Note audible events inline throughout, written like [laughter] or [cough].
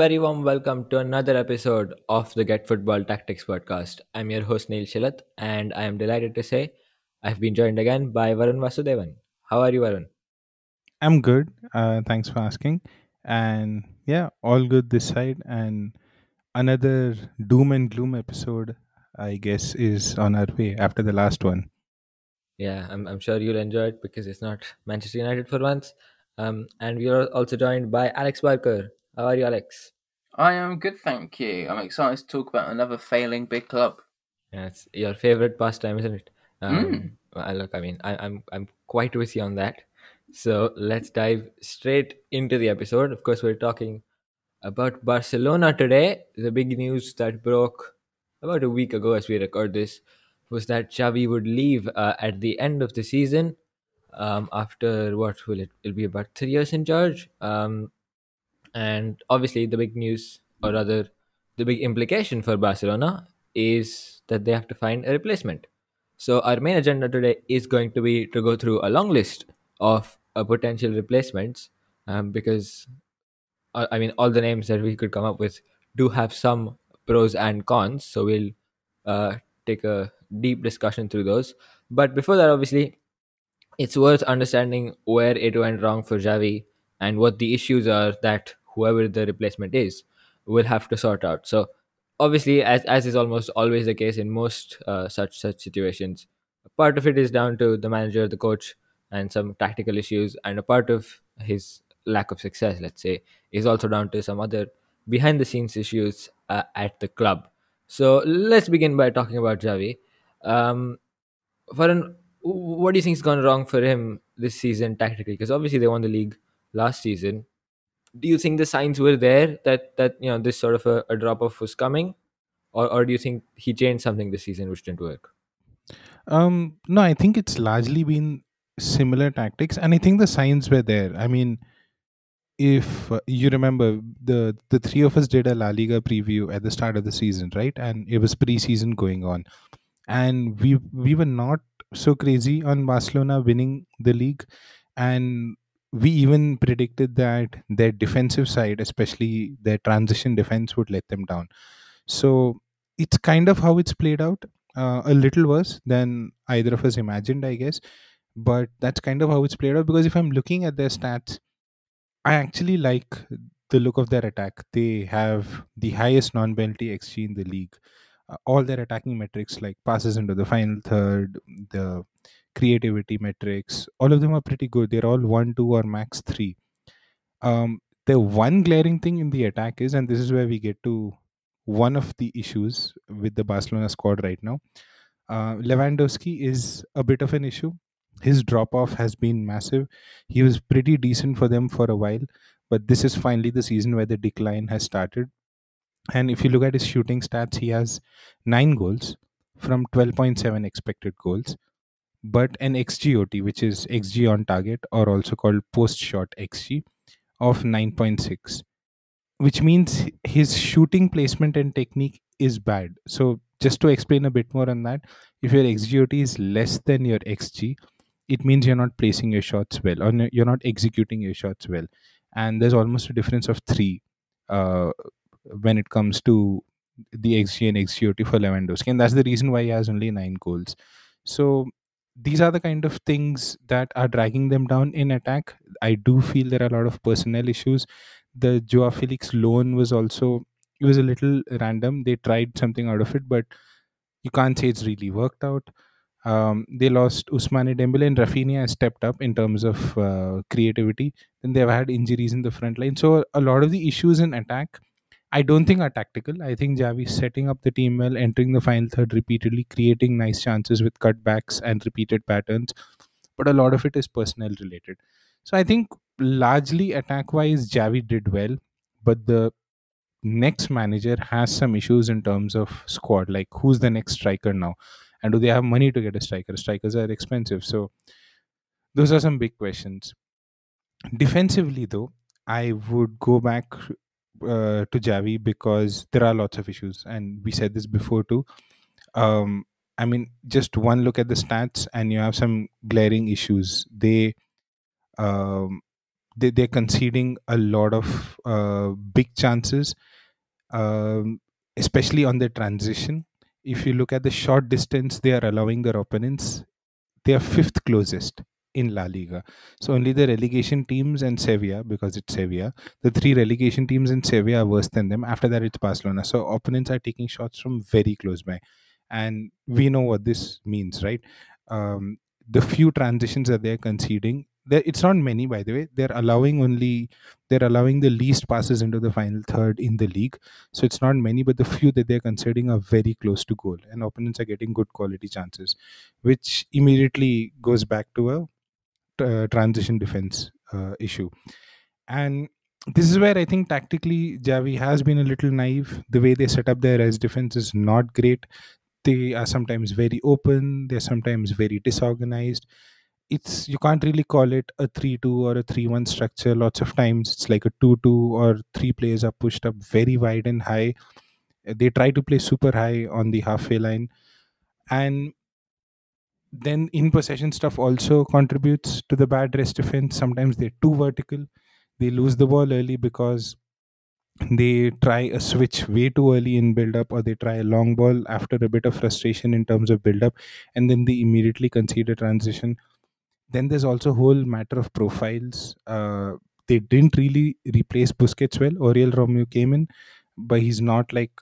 Hello and a very warm welcome to another episode of the Get Football Tactics podcast. I'm your host Neel Shelat and I am delighted to say I've been joined again by Varun Vasudevan. How are you, Varun? I'm good. Uh, thanks for asking. And yeah, all good this side. And another doom and gloom episode, I guess, is on our way after the last one. Yeah, I'm, I'm sure you'll enjoy it because it's not Manchester United for once. Um, and we are also joined by Alex Barker. How are you, Alex? I am good, thank you. I'm excited to talk about another failing big club. Yeah, it's your favorite pastime, isn't it? Um, Mm. well, look, I mean, I, I'm I'm quite with you on that. So let's dive straight into the episode. Of course, we're talking about Barcelona today. The big news that broke about a week ago as we record this was that Xavi would leave uh, at the end of the season um, after what will it? It'll be about three years in charge. Um, and obviously, the big news, or rather, the big implication for Barcelona is that they have to find a replacement. So, our main agenda today is going to be to go through a long list of uh, potential replacements um, because uh, I mean, all the names that we could come up with do have some pros and cons. So we'll uh, take a deep discussion through those. But before that, obviously, it's worth understanding where it went wrong for Xavi and what the issues are that whoever the replacement is will have to sort out. So obviously, as as is almost always the case in most uh, such such situations, part of it is down to the manager, the coach, and some tactical issues, and a part of his lack of success, let's say, is also down to some other behind the scenes issues uh, at the club. So let's begin by talking about Xavi. Um, Varun, what do you think's gone wrong for him this season tactically? Because obviously they won the league last season. Do you think the signs were there that that you know this sort of a, a drop off was coming, or or do you think he changed something this season which didn't work? Um, no, I think it's largely been similar tactics, and I think the signs were there. I mean, if uh, you remember, the the three of us did a La Liga preview at the start of the season, right? And it was preseason going on, and we we were not so crazy on Barcelona winning the league, and we even predicted that their defensive side, especially their transition defense, would let them down. So it's kind of how it's played out. Uh, a little worse than either of us imagined, I guess. But that's kind of how it's played out because if I'm looking at their stats, I actually like the look of their attack. They have the highest non-penalty XG in the league. Uh, all their attacking metrics, like passes into the final third, the creativity metrics, all of them are pretty good. They're all one, two, or max three. Um, the one glaring thing in the attack is, and this is where we get to one of the issues with the Barcelona squad right now. Uh, Lewandowski is a bit of an issue. His drop off has been massive. He was pretty decent for them for a while, but this is finally the season where the decline has started. And if you look at his shooting stats, he has nine goals from 12.7 expected goals, but an XGOT, which is XG on target, or also called post shot XG, of 9.6 which means his shooting placement and technique is bad. So, just to explain a bit more on that, if your XGOT is less than your XG, it means you're not placing your shots well or you're not executing your shots well. And there's almost a difference of three uh, when it comes to the XG and XGOT for Lewandowski. And that's the reason why he has only nine goals. So, these are the kind of things that are dragging them down in attack. I do feel there are a lot of personnel issues the Joao Felix loan was also it was a little random. They tried something out of it, but you can't say it's really worked out. Um, they lost Ousmane Dembele and Raphinha has stepped up in terms of uh, creativity. Then they've had injuries in the front line. So a lot of the issues in attack, I don't think are tactical. I think Xavi setting up the team well, entering the final third repeatedly, creating nice chances with cutbacks and repeated patterns. But a lot of it is personnel related. So I think largely attack wise, Xavi did well, but the next manager has some issues in terms of squad. Like who's the next striker now, and do they have money to get a striker? Strikers are expensive, so those are some big questions. Defensively, though, I would go back uh, to Xavi because there are lots of issues, and we said this before too. Um, I mean, just one look at the stats, and you have some glaring issues. They um, they, they're conceding a lot of uh, big chances, um, especially on the transition. If you look at the short distance they are allowing their opponents, they are fifth closest in La Liga. So only the relegation teams and Sevilla, because it's Sevilla, the three relegation teams in Sevilla are worse than them. After that, it's Barcelona. So opponents are taking shots from very close by, and we know what this means, right? Um, the few transitions that they're conceding, there it's not many, by the way. They're allowing only they're allowing the least passes into the final third in the league. So it's not many, but the few that they're conceding are very close to goal, and opponents are getting good quality chances which immediately goes back to a uh, transition defense uh, issue. And this is where I think tactically Xavi has been a little naive. The way they set up their rest defense is not great. They are sometimes very open. They're sometimes very disorganized. It's you can't really call it a three-two or a three-one structure. Lots of times it's like a two-two or three players are pushed up very wide and high. They try to play super high on the halfway line, and then in possession stuff also contributes to the bad rest defense. Sometimes they're too vertical. They lose the ball early because they try a switch way too early in build up or they try a long ball after a bit of frustration in terms of build up and then they immediately concede a transition. Then there's also whole matter of profiles. Uh, they didn't really replace Busquets well. Oriol Romeu came in, but he's not like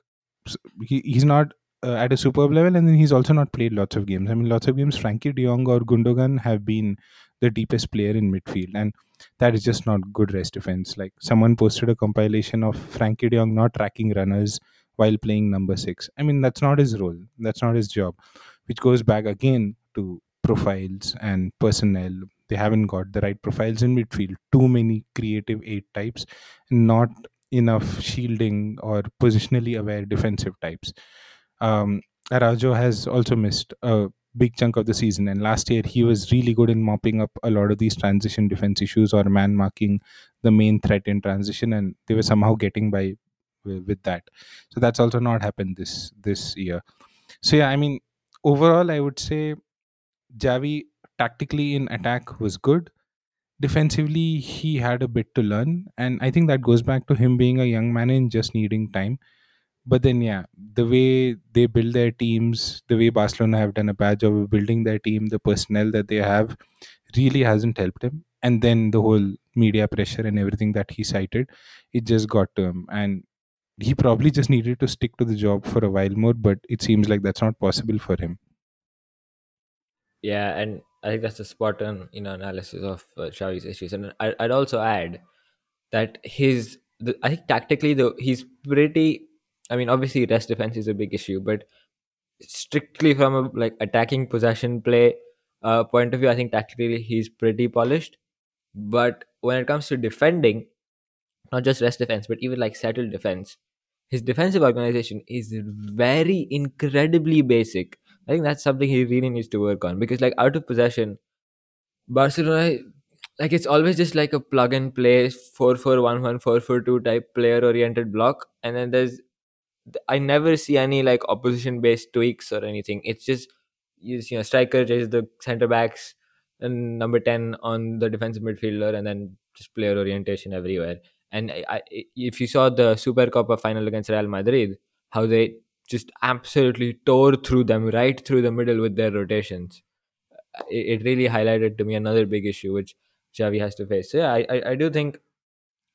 he, he's not uh, at a superb level, and then he's also not played lots of games. I mean, lots of games. Frenkie De Jong or Gundogan have been the deepest player in midfield, and that is just not good rest defense. Like someone posted a compilation of Frenkie De Jong not tracking runners while playing number six. I mean, that's not his role. That's not his job. Which goes back again to profiles and personnel. They haven't got the right profiles in midfield. Too many creative eight types, not enough shielding or positionally aware defensive types. Um, Araujo has also missed a big chunk of the season, and last year he was really good in mopping up a lot of these transition defense issues or man marking the main threat in transition, and they were somehow getting by with, that. So that's also not happened this this year. So yeah, I mean, overall, I would say Xavi tactically in attack was good. Defensively, he had a bit to learn, and I think that goes back to him being a young man and just needing time but then yeah the way they build their teams the way barcelona have done a bad job of building their team the personnel that they have really hasn't helped him. And then the whole media pressure and everything that he cited it just got to him. And he probably just needed to stick to the job for a while more but it seems like that's not possible for him. Yeah, and I think that's a spot on you know analysis of uh, Xavi's issues, and I, I'd also add that his the, I think tactically though he's pretty. I mean, obviously rest defense is a big issue, but strictly from a like attacking possession play uh, point of view, I think tactically he's pretty polished. But when it comes to defending, not just rest defense, but even like settled defense, his defensive organization is very incredibly basic. I think that's something he really needs to work on because like out of possession, Barcelona like it's always just like a plug and play 4-4-1-1 4-4-2 type player oriented block and then there's I never see any like opposition based tweaks or anything. It's just you know striker is the center backs and number 10 on the defensive midfielder and then just player orientation everywhere. And I, I, if you saw the Super Copa final against Real Madrid, how they just absolutely tore through them right through the middle with their rotations. It, it really highlighted to me another big issue which Xavi has to face. So yeah, I, I, I do think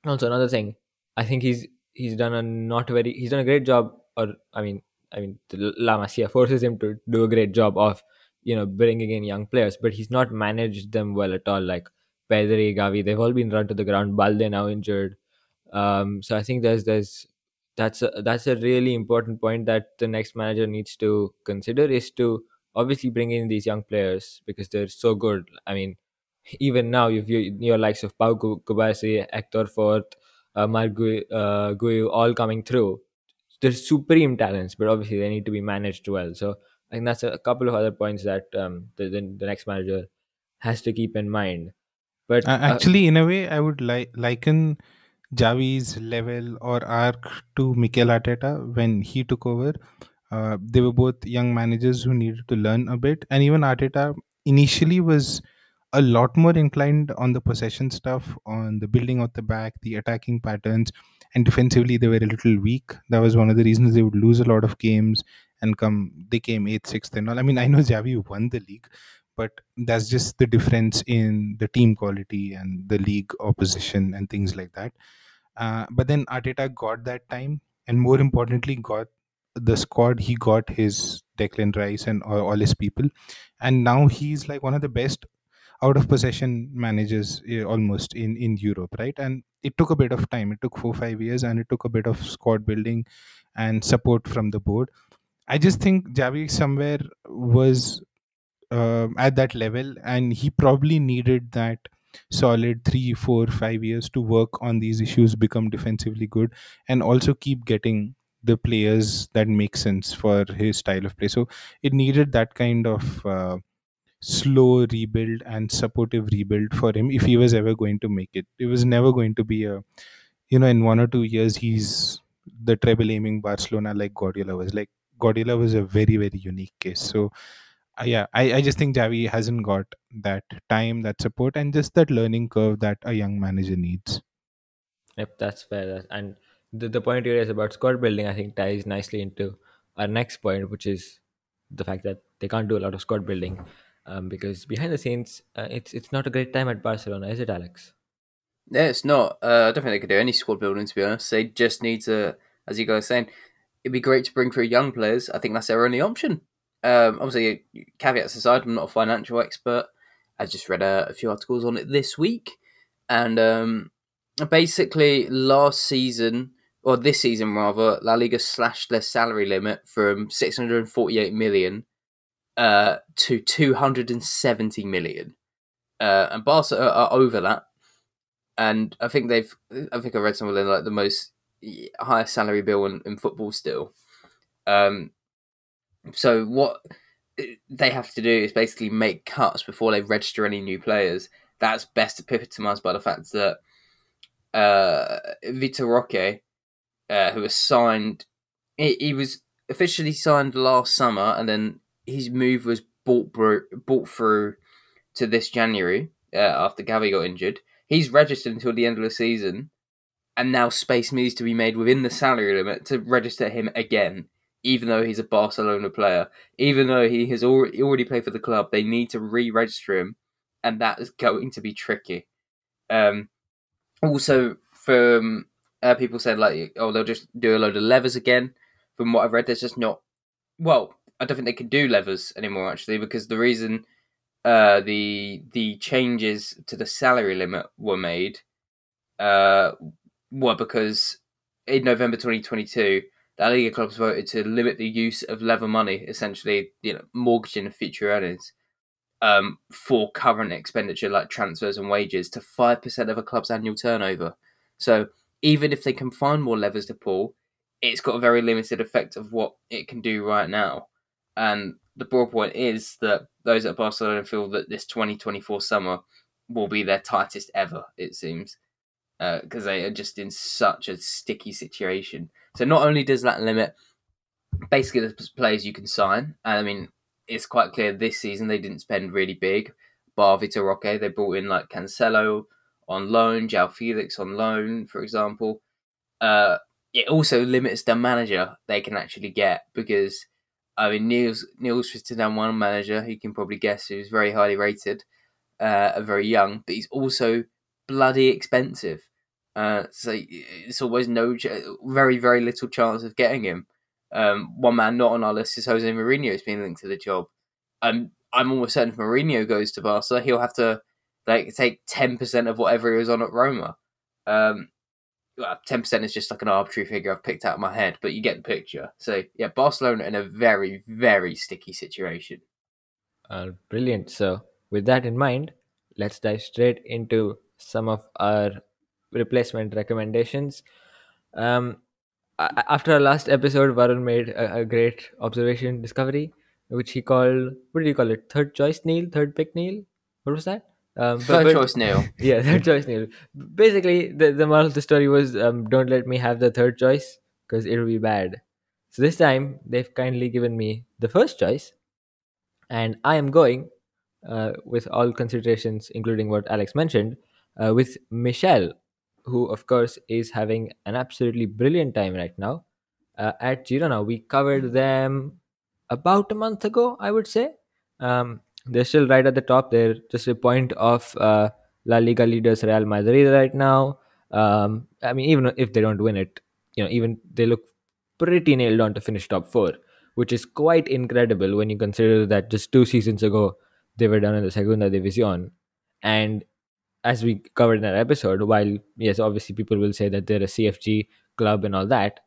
also another thing. I think he's he's done a not very he's done a great job or i mean i mean la masia forces him to do a great job of you know bringing in young players but he's not managed them well at all. Like pedri gavi they've all been run to the ground. Balde now injured. Um so i think there's there's that's a that's a really important point that the next manager needs to consider is to obviously bring in these young players because they're so good. I mean even now you've you, your likes of Pau Cubarsí, Hector Fort, uh, Guiu, uh, Guiu all coming through. They're supreme talents, but obviously they need to be managed well. So I think that's a, couple of other points that um, the, the, the next manager has to keep in mind. But uh, actually, in a way, I would li- liken Xavi's level or arc to Mikel Arteta when he took over. Uh, they were both young managers who needed to learn a bit, and even Arteta initially was a lot more inclined on the possession stuff, on the building out the back, the attacking patterns, and defensively they were a little weak. That was one of the reasons they would lose a lot of games and come. They came eighth, sixth, and all. I mean, I know Xavi won the league, but that's just the difference in the team quality and the league opposition and things like that. Uh, but then Arteta got that time, and more importantly, got the squad. He got his Declan Rice and all, all his people, and now he's like one of the best out of possession managers eh, almost in in Europe, right? And it took a bit of time. It took four five years, and it took a bit of squad building and support from the board. I just think Xavi somewhere was um at that level, and he probably needed that solid three, four, five years to work on these issues, become defensively good, and also keep getting the players that make sense for his style of play. So it needed that kind of. Uh, slow rebuild and supportive rebuild for him if he was ever going to make it. It was never going to be a, you know, in one or two years, he's the treble aiming Barcelona like Guardiola was. Like Guardiola was a very, very unique case. So, uh, yeah, I, I just think Xavi hasn't got that time, that support, and just that learning curve that a young manager needs. Yep, that's fair. And the, the point you raised about squad building, I think, ties nicely into our next point, which is the fact that they can't do a lot of squad building um, because behind the scenes, uh, it's it's not a great time at Barcelona, is it, Alex? Yeah, it's not. Uh, I don't think they could do any squad building, to be honest. They just need to, as you guys are saying, it'd be great to bring through young players. I think that's their only option. Um, obviously, caveats aside, I'm not a financial expert. I just read a, a few articles on it this week. And um, basically, last season, or this season rather, La Liga slashed their salary limit from 648 million uh, to 270 million. Uh, and Barca are, are over that and I think they've. I think I read somewhere like the most highest salary bill in, in football still. Um, so what they have to do is basically make cuts before they register any new players. That's best epitomised by the fact that uh, Vitor Roque, uh, who was signed, he, he was officially signed last summer, and then his move was bought bro- bought through to this January uh, after Gavi got injured he's registered until the end of the season, and now space needs to be made within the salary limit to register him again, even though he's a Barcelona player. Even though he has already, played for the club, they need to re register him, and that is going to be tricky. Um, also, from uh, people said, like, oh, they'll just do a load of levers again. From what I've read, there's just not. Well, I don't think they can do levers anymore, actually, because the reason uh, the the changes to the salary limit were made uh, were because in November 2022, the Liga clubs voted to limit the use of lever money, essentially, you know, mortgaging future earnings, um, for current expenditure like transfers and wages to five percent of a club's annual turnover. So even if they can find more levers to pull, it's got a very limited effect of what it can do right now. And the broad point is that those at Barcelona feel that this 2024 summer will be their tightest ever, it seems, because uh, they are just in such a sticky situation. So not only does that limit basically the players you can sign, and I mean, it's quite clear this season they didn't spend really big. Bar Vitor Roque, they brought in like Cancelo on loan, João Felix on loan, for example. Uh, it also limits the manager they can actually get because I mean, Niels Niels down one manager. You can probably guess who's very highly rated, uh, very young, but he's also bloody expensive. Uh, so it's always no, very very little chance of getting him. Um, one man not on our list is Jose Mourinho, who's been linked to the job. Um, I'm almost certain if Mourinho goes to Barca, he'll have to like take ten percent of whatever he was on at Roma. Um, ten percent is just like an arbitrary figure I've picked out of my head, but you get the picture. So yeah, Barcelona in a very very sticky situation. Uh, brilliant. So with that in mind, let's dive straight into some of our replacement recommendations. Um, after our last episode, Varun made a, a, great observation discovery, which he called what did he call it? Third choice Neel, third pick Neel. What was that? Um, third but, choice Neel. [laughs] Yeah, third [laughs] choice Neel. Basically, the, the moral of the story was um, don't let me have the third choice because it'll be bad. So this time, they've kindly given me the first choice, and I am going uh, with all considerations, including what Alex mentioned, uh, with Michel, who of course is having an absolutely brilliant time right now uh, at Girona. We covered them about a month ago, I would say. Um, they're still right at the top. They're just a point of uh, La Liga leaders Real Madrid right now. Um, I mean, even if they don't win it, you know, even they look pretty nailed on to finish top four, which is quite incredible when you consider that just two seasons ago they were down in the Segunda División. And as we covered in that episode, while yes, obviously people will say that they're a CFG club and all that,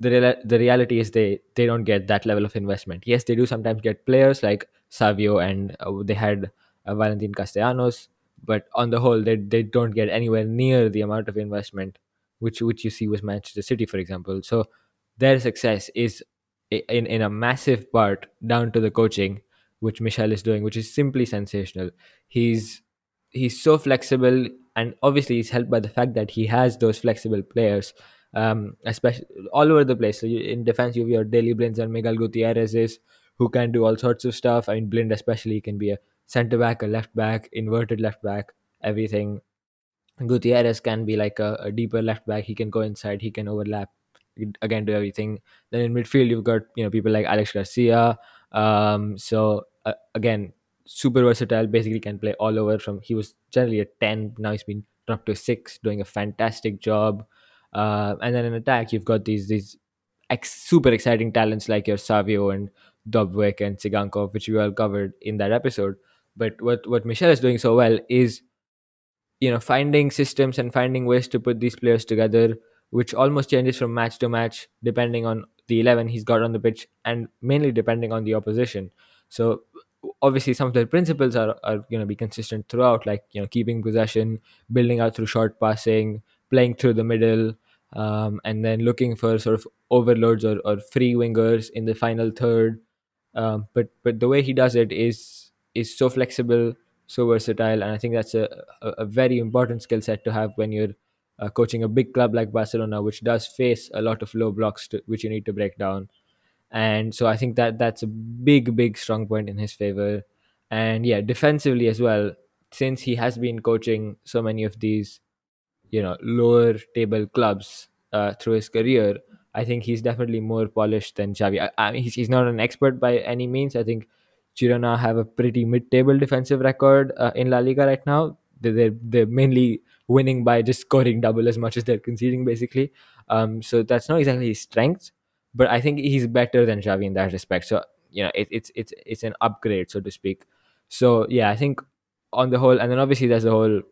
the the reality is they they don't get that level of investment. Yes, they do sometimes get players like Savio and uh, they had uh, Valentin Castellanos, but on the whole, they they don't get anywhere near the amount of investment which which you see with Manchester City, for example. So their success is in in a massive part down to the coaching which Michel is doing, which is simply sensational. He's he's so flexible, and obviously he's helped by the fact that he has those flexible players, um, especially all over the place. So you, in defense, you have your Daley Blinds and Miguel Gutierrez is who can do all sorts of stuff. I mean, Blind especially can be a centre back, a left back, inverted left back, everything. Gutierrez can be like a, a deeper left back. He can go inside. He can overlap. Again, do everything. Then in midfield, you've got you know people like Alex Garcia. Um, so uh, again, super versatile. Basically, can play all over. From he was generally a ten. Now he's been dropped to a six, doing a fantastic job. Uh, and then in attack, you've got these these ex- super exciting talents like your Savio and Dovbyk and Tsygankov, which we all covered in that episode. But what what Michel is doing so well is you know finding systems and finding ways to put these players together which almost changes from match to match depending on the 11 he's got on the pitch and mainly depending on the opposition so obviously some of the principles are, are going to be consistent throughout like you know keeping possession building out through short passing playing through the middle um, and then looking for sort of overloads or, or free wingers in the final third um, but but the way he does it is is so flexible so versatile, and I think that's a, a, a very important skill set to have when you're uh, coaching a big club like Barcelona, which does face a lot of low blocks to, which you need to break down. And so I think that that's a big, big strong point in his favor. And yeah, defensively as well, since he has been coaching so many of these, you know, lower table clubs uh, through his career, I think he's definitely more polished than Xavi. I, I mean, he's, he's not an expert by any means. I think Girona have a pretty mid-table defensive record uh, in La Liga right now. They're, they're mainly winning by just scoring double as much as they're conceding, basically. Um, so that's not exactly his strength, but I think he's better than Xavi in that respect. So you know, it, it's it's it's an upgrade, so to speak. So yeah, I think on the whole, and then obviously there's the whole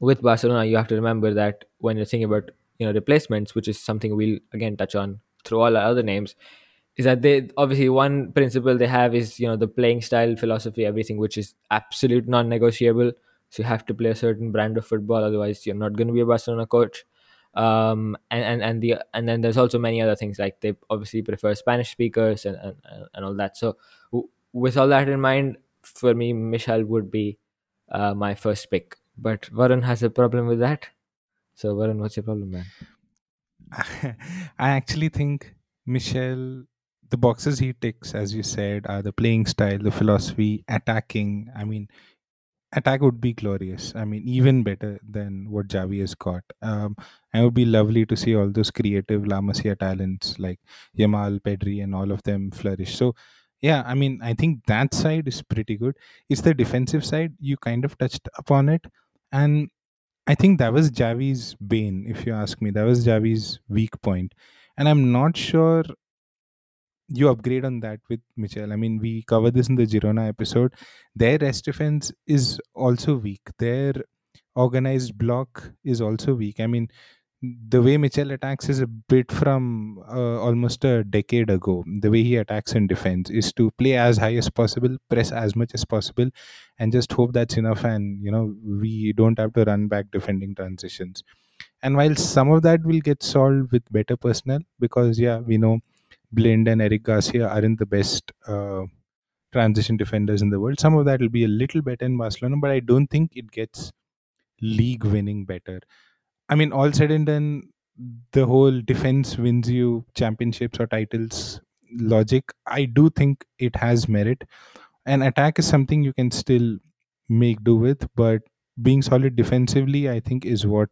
with Barcelona. You have to remember that when you're thinking about you know replacements, which is something we'll again touch on through all our other names is that they obviously one principle they have is you know the playing style philosophy everything which is absolute non-negotiable. So you have to play a certain brand of football otherwise you're not going to be a barcelona coach. Um and, and and the and then there's also many other things like they obviously prefer spanish speakers and and, and all that. So w- with all that in mind for me michel would be uh, my first pick. But varun has a problem with that so varun what's your problem man [laughs] I actually think Michel, the boxes he ticks, as you said, are the playing style, the philosophy, attacking. I mean, attack would be glorious. I mean, even better than what Xavi has got. Um, and it would be lovely to see all those creative La Masia talents like Yamal, Pedri, and all of them flourish. So, yeah, I mean, I think that side is pretty good. It's the defensive side. You kind of touched upon it. And I think that was Xavi's bane, if you ask me. That was Xavi's weak point. And I'm not sure you upgrade on that with Michel. I mean, we covered this in the Girona episode. Their rest defense is also weak. Their organized block is also weak. I mean, the way Mitchell attacks is a bit from uh, almost a decade ago. The way he attacks and defends is to play as high as possible, press as much as possible, and just hope that's enough. And you know, we don't have to run back defending transitions. And while some of that will get solved with better personnel, because yeah, we know Blind and Eric Garcia aren't the best uh, transition defenders in the world. Some of that will be a little better in Barcelona, but I don't think it gets league winning better. I mean, all said and done, the whole defense wins you championships or titles logic, I do think it has merit. And attack is something you can still make do with, but being solid defensively, I think, is what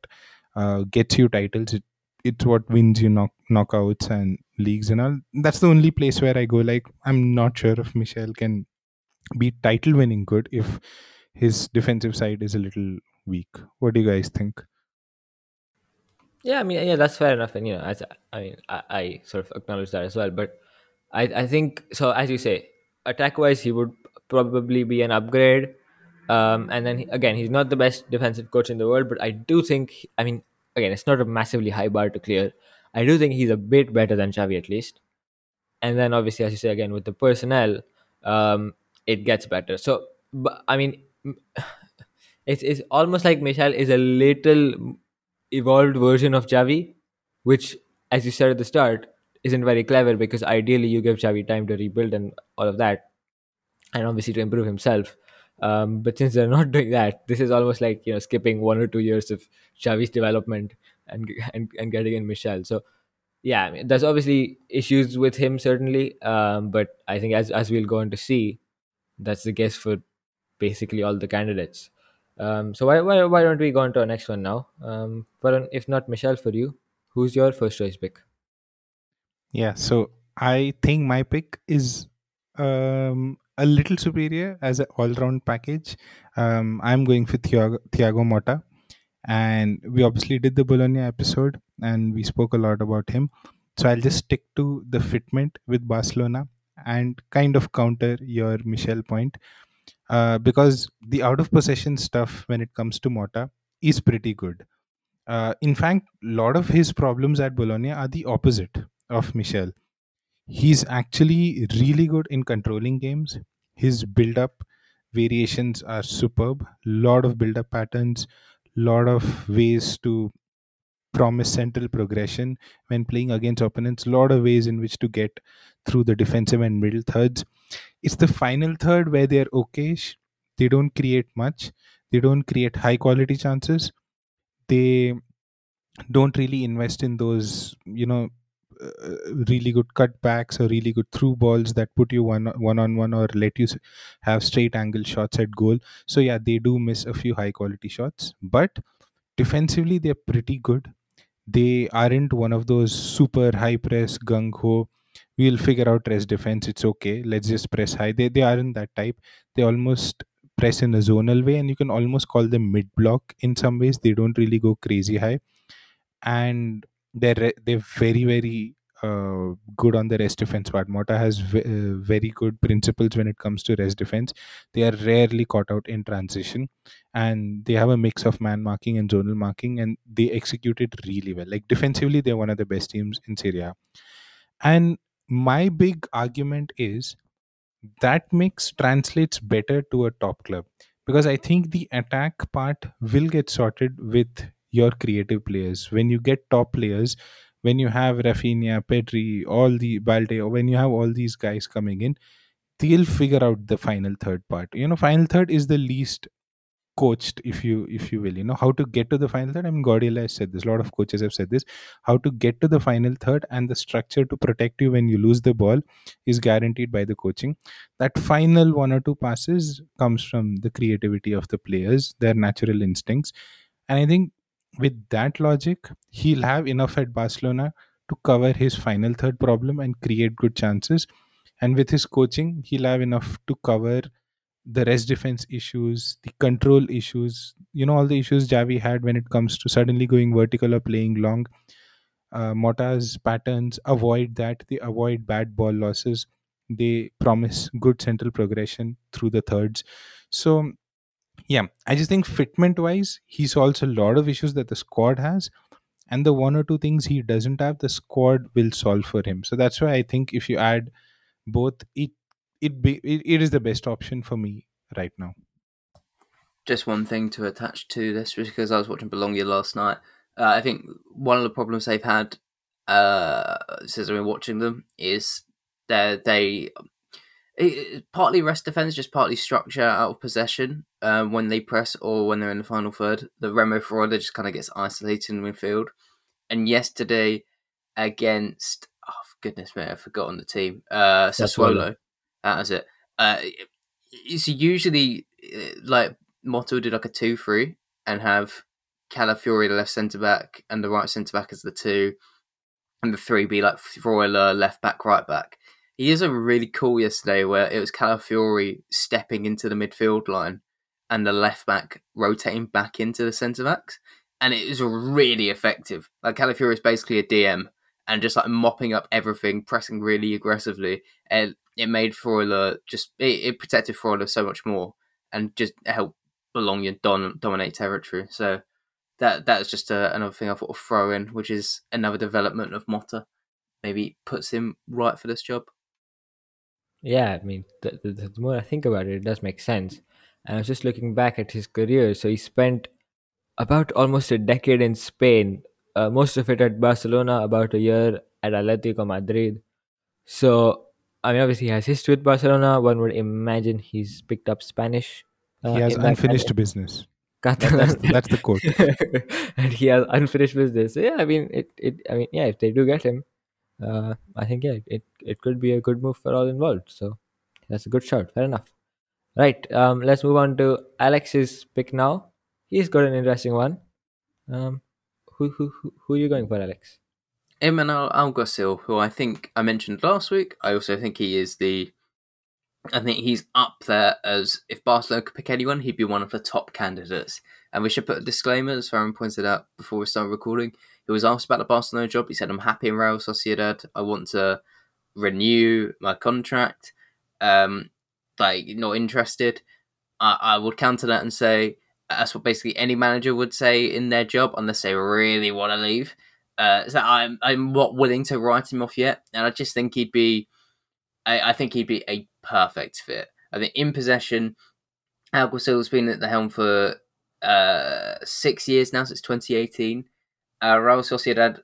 uh, gets you titles. It, it's what wins you knock knockouts and leagues and all. That's the only place where I go. Like, I'm not sure if Michel can be title winning good if his defensive side is a little weak. What do you guys think? Yeah, I mean, yeah, that's fair enough, and you know, as I mean, I, I sort of acknowledge that as well. But I, I think so. As you say, attack wise, he would probably be an upgrade. Um, and then he, again, he's not the best defensive coach in the world, but I do think, I mean, again, it's not a massively high bar to clear. I do think he's a bit better than Xavi at least. And then obviously, as you say again, with the personnel, um, it gets better. So, but, I mean, [sighs] it's it's almost like Michel is a little evolved version of Xavi, which, as you said at the start, isn't very clever because ideally you give Xavi time to rebuild and all of that, and obviously to improve himself. Um, but since they're not [laughs] doing that, this is almost like you know skipping one or two years of Xavi's development and and, and getting in Michel. So yeah, I mean, there's obviously issues with him certainly, um, but I think as as we'll go on to see, that's the case for basically all the candidates. Um, so why, why why don't we go on to our next one now? Um, but if not Michel for you, who's your first choice pick? Yeah, so I think my pick is um, a little superior as an all-round package. Um, I'm going for Thiago, Thiago Motta, and we obviously did the Bologna episode, and we spoke a lot about him. So I'll just stick to the fitment with Barcelona and kind of counter your Michel point, uh, because the out of possession stuff when it comes to Motta is pretty good. Uh, in fact, a lot of his problems at Bologna are the opposite of Michel. He's actually really good in controlling games. His build up variations are superb. Lot of build up patterns, lot of ways to promise central progression when playing against opponents. A Lot of ways in which to get through the defensive and middle thirds. It's the final third where they're okay. They don't create much. They don't create high quality chances. They don't really invest in those, you know, uh, really good cutbacks or really good through balls that put you one one on one or let you have straight angle shots at goal. So yeah, they do miss a few high quality shots, but defensively they're pretty good. They aren't one of those super high press gung ho. We'll figure out rest defense. It's okay. Let's just press high. They they aren't that type. They almost press in a zonal way, and you can almost call them mid block in some ways. They don't really go crazy high and they're re- they're very very uh, good on the rest defense part. Motta has v- uh, very good principles when it comes to rest defense. They are rarely caught out in transition, and they have a mix of man marking and zonal marking, and they execute it really well. Like defensively, they're one of the best teams in Serie A. And my big argument is that mix translates better to a top club because I think the attack part will get sorted with your creative players. When you get top players, when you have Raphinha, Pedri, all the Balde, or when you have all these guys coming in, they'll figure out the final third part. You know, final third is the least coached if you if you will. You know how to get to the final third? I mean guardiola has said this. A lot of coaches have said this. How to get to the final third and the structure to protect you when you lose the ball is guaranteed by the coaching. That final one or two passes comes from the creativity of the players their natural instincts. And i think with that logic he'll have enough at barcelona to cover his final third problem and create good chances and with his coaching he'll have enough to cover the rest defense issues, the control issues, you know, all the issues Xavi had when it comes to suddenly going vertical or playing long. Uh, Motta's patterns avoid that. They avoid bad ball losses. They promise good central progression through the thirds. So, yeah, I just think fitment wise, he solves a lot of issues that the squad has. And the one or two things he doesn't have, the squad will solve for him. So that's why I think if you add both, it it be it, it is the best option for me right now. just one thing to attach to this because I was watching Bologna last night. Uh, I think one of the problems they've had uh, since I've been watching them is that they it, partly rest defense, just partly structure out of possession um, when they press or when they're in the final third. The Remo Ferrada just kind of gets isolated in midfield. And yesterday against oh goodness me, I've forgotten the team. Uh, Sassuolo. That was it. Uh, it's usually uh, like Motta did like a two-three and have Calafiori the left centre back and the right centre back as the two, and the three be like Freuler left back, right back. He is a really cool yesterday where it was Calafiori stepping into the midfield line and the left back rotating back into the centre backs, and it was really effective. Like Calafiori is basically a DM and just like mopping up everything, pressing really aggressively, and it made Freuler just it, it protected Freuler so much more and just helped Bologna don, dominate territory. So that that's just a, another thing I thought of throw in, which is another development of Motta. Maybe puts him right for this job. Yeah, I mean, the, the, the more I think about it, it does make sense. And I was just looking back at his career. So he spent about almost a decade in Spain, uh, most of it at Barcelona, about a year at Atletico Madrid. So, I mean, obviously, he has history with Barcelona. One would imagine he's picked up Spanish. Uh, he has unfinished business. [laughs] That's, that's the quote. [laughs] and he has unfinished business. So, yeah, I mean, it, it. I mean, yeah, if they do get him, uh, I think yeah, it it could be a good move for all involved. So that's a good shot. Fair enough. Right. Um, let's move on to Alex's pick now. He's got an interesting one. Um, who who who, who are you going for, Alex? Imanol Alguacil, who I think I mentioned last week. I also think he is the. I think he's up there as if Barcelona could pick anyone, he'd be one of the top candidates. And we should put a disclaimer, as Varun pointed out before we start recording. He was asked about the Barcelona job. He said, "I'm happy in Real Sociedad. I want to renew my contract. Um, like not interested." I, I would counter that and say that's what basically any manager would say in their job, unless they really want to leave. Uh, so I'm I'm not willing to write him off yet, and I just think he'd be, I, I think he'd be a perfect fit. I think in possession, Alguacil's been at the helm for uh, six years now since 2018. Uh, Real Sociedad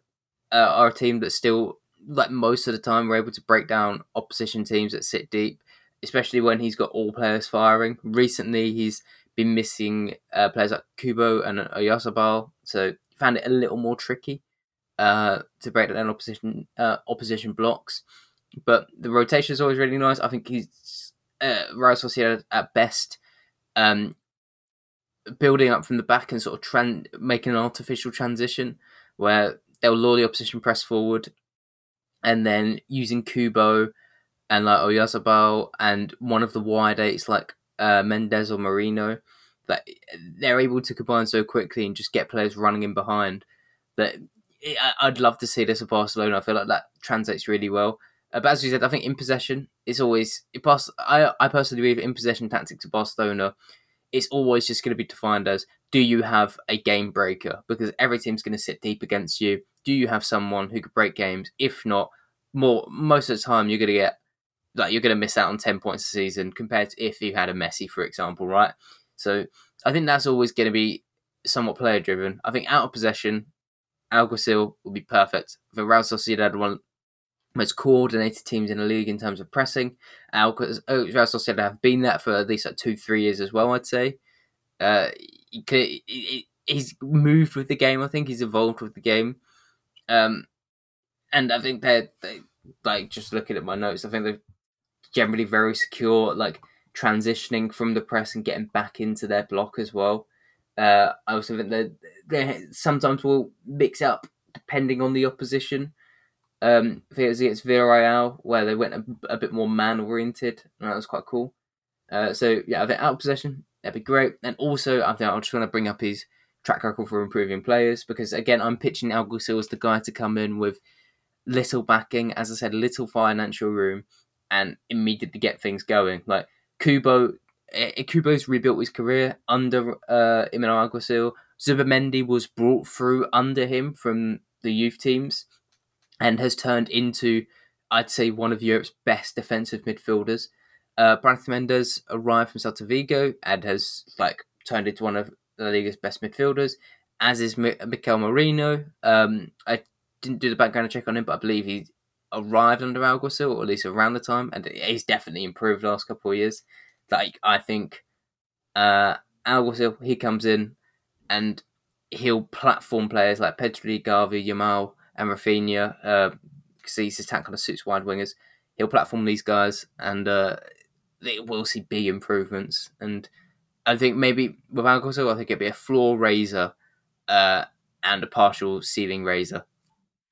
uh, are a team that still, like most of the time, we're able to break down opposition teams that sit deep, especially when he's got all players firing. Recently, he's been missing uh, players like Kubo and Oyarzabal, so found it a little more tricky uh, to break down opposition uh, opposition blocks. But the rotation is always really nice. I think he's uh, Real Sociedad at best. Um, building up from the back and sort of tran- making an artificial transition where they'll lure the opposition press forward and then using Kubo and like Oyarzabal and one of the wide eights like uh, Méndez or Merino that they're able to combine so quickly and just get players running in behind that I'd love to see this at Barcelona. I feel like that translates really well. Uh, but as you said, I think in possession it's always it pass. I I personally believe in possession tactics at Barcelona it's always just going to be defined as do you have a game breaker? Because every team's going to sit deep against you. Do you have someone who could break games? If not, more most of the time you're going to get like you're going to miss out on 10 points a season compared to if you had a Messi, for example, right? So I think that's always going to be somewhat player driven. I think out of possession, Alguacil will be perfect. For Real Sociedad, one most coordinated teams in the league in terms of pressing. Alcaz, oh, Real Sociedad have been that for at least like two, three years as well. I'd say. Uh, he, he, he's moved with the game. I think he's evolved with the game. Um, and I think they're they like just looking at my notes. I think they're generally very secure, like transitioning from the press and getting back into their block as well. Uh, I also think that they sometimes will mix up depending on the opposition. Um, I think it was against Villarreal where they went a, a bit more man oriented, and that was quite cool. Uh, so yeah, I think out possession that'd be great. And also, I think I just want to bring up his track record for improving players because again, I'm pitching Alguacil as the guy to come in with little backing, as I said, little financial room, and immediately get things going. Like Kubo, eh, Kubo's rebuilt his career under uh, Imanol Alguacil. Zubimendi was brought through under him from the youth teams and has turned into, I'd say, one of Europe's best defensive midfielders. Uh, Brais Méndez arrived from Celta Vigo and has like turned into one of the league's best midfielders, as is Mikel Merino. Um, I didn't do the background check on him, but I believe he arrived under Alguacil, or at least around the time, and he's definitely improved the last couple of years. Like I think uh, Alguacil, he comes in and he'll platform players like Pedri, Gavi, Yamal, and Raphinha, uh, because his attack kind of suits wide wingers. He'll platform these guys, and uh, it will see big improvements. And I think maybe with Alguacil, I think it'd be a floor raiser uh, and a partial ceiling raiser.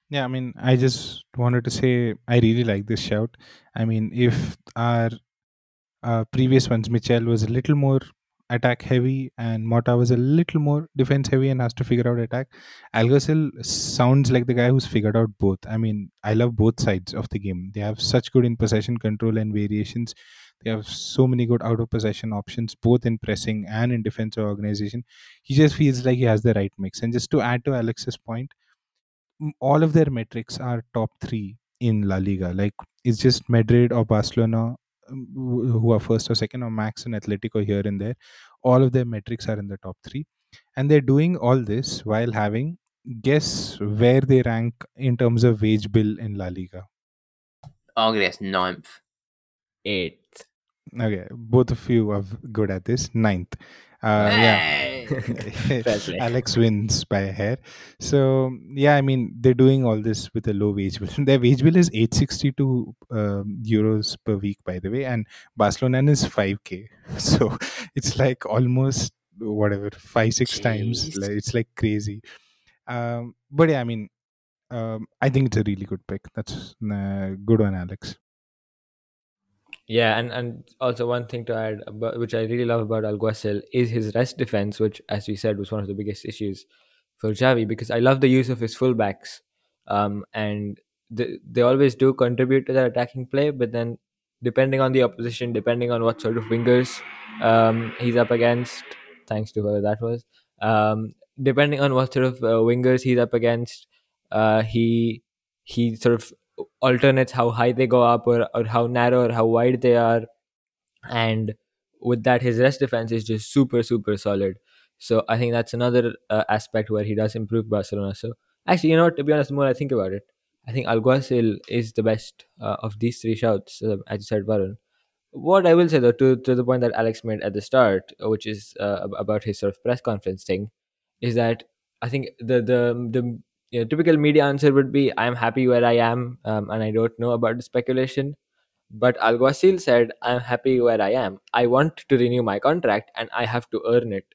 Yeah, I mean, I just wanted to say I really like this shout. I mean, if our uh, previous ones, Michel was a little more attack heavy and Motta was a little more defense heavy and has to figure out attack. Alguacil sounds like the guy who's figured out both. I mean, I love both sides of the game. They have such good in possession control and variations. They have so many good out of possession options, both in pressing and in defensive organization. He just feels like he has the right mix. And just to add to Alex's point, all of their metrics are top three in La Liga. Like it's just Madrid or Barcelona um, who are first or second, or Max and Atletico here and there. All of their metrics are in the top three, and they're doing all this while having guess where they rank in terms of wage bill in La Liga. I'm guess ninth. Eighth. Okay, both of you are good at this. Ninth. Uh, yeah. Hey! [laughs] Play. Alex wins by a hair. So yeah, I mean they're doing all this with a low wage bill. [laughs] Their wage bill is eight sixty two um, euros per week, by the way, and Barcelona is five k. [laughs] So it's like almost whatever five six times. Like, it's like crazy. Um, but yeah, I mean, um, I think it's a really good pick. That's uh, good one, Alex. Yeah, and, and also one thing to add, about, which I really love about Alguacil, is his rest defense, which, as we said, was one of the biggest issues for Xavi. Because I love the use of his fullbacks, um, and they, they always do contribute to the attacking play. But then, depending on the opposition, depending on what sort of wingers um, he's up against, thanks to whoever that was, um, depending on what sort of uh, wingers he's up against, uh, he he sort of alternates how high they go up or, or how narrow or how wide they are. And with that his rest defense is just super super solid. So i think that's another uh, aspect where he does improve barcelona. So actually you know to be honest more i think about it i think alguacil is the best uh, of these three shouts uh, as you said varun. What i will say though to, to the point that alex made at the start uh, which is uh, about his sort of press conference thing is that i think the the the you know, typical media answer would be i'm happy where i am um, and i don't know about the speculation but Alguacil said, I'm happy where I am. I want to renew my contract and I have to earn it.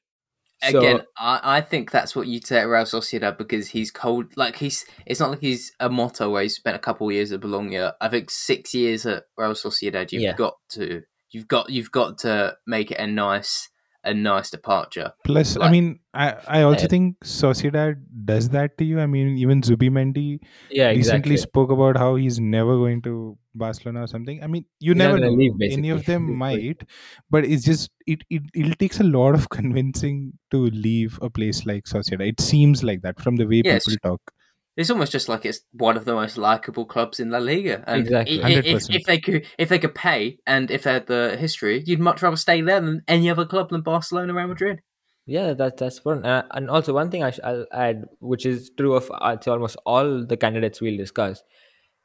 So, Again, I, I think that's what you'd say at Real Sociedad because he's cold. Like he's, it's not like he's a Motta where he's spent a couple of years at Bologna. I think six years at Real Sociedad, you've Yeah. got to, you've got, you've got to make it a nice, a nice departure. Plus, I mean, I, I also Yeah. think Sociedad does mm-hmm. that to you. I mean, even Zubimendi yeah, recently spoke about how he's never going to Barcelona or something. I mean, you never know. leave, Any of them [laughs] might, but it's just it, it it takes a lot of [laughs] convincing to leave a place like Sociedad. It seems like that from the way Yes. people talk. It's almost just like it's one of the most likable clubs in La Liga. And Exactly. if, 100%. if they could, if they could pay, and if they had the history, you'd much rather stay there than any other club than Barcelona, Real Madrid. Yeah, that, that's fun. Uh, and also, one thing I sh- I'll add, which is true of almost all the candidates we'll discuss,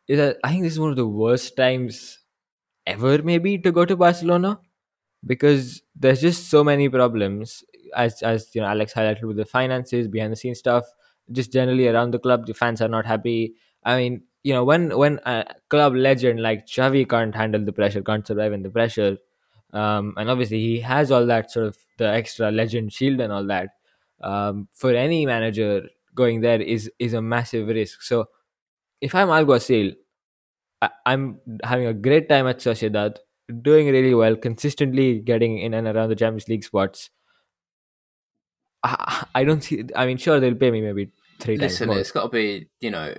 is that I think this is one of the worst times ever, maybe, to go to Barcelona because there's just so many problems. As as you know, Alex highlighted with the finances, behind the scenes stuff, just generally around the club, the fans are not happy. I mean, you know, when when a club legend like Xavi can't handle the pressure, can't survive in the pressure, um, and obviously he has all that sort of the extra legend shield and all that. Um, for any manager going there is is a massive risk. So if I'm Alguacil, I, I'm having a great time at Sociedad, doing really well, consistently getting in and around the Champions League spots. I, I don't see. I mean, sure they'll pay me maybe three Listen, times more. it's got to be, you know,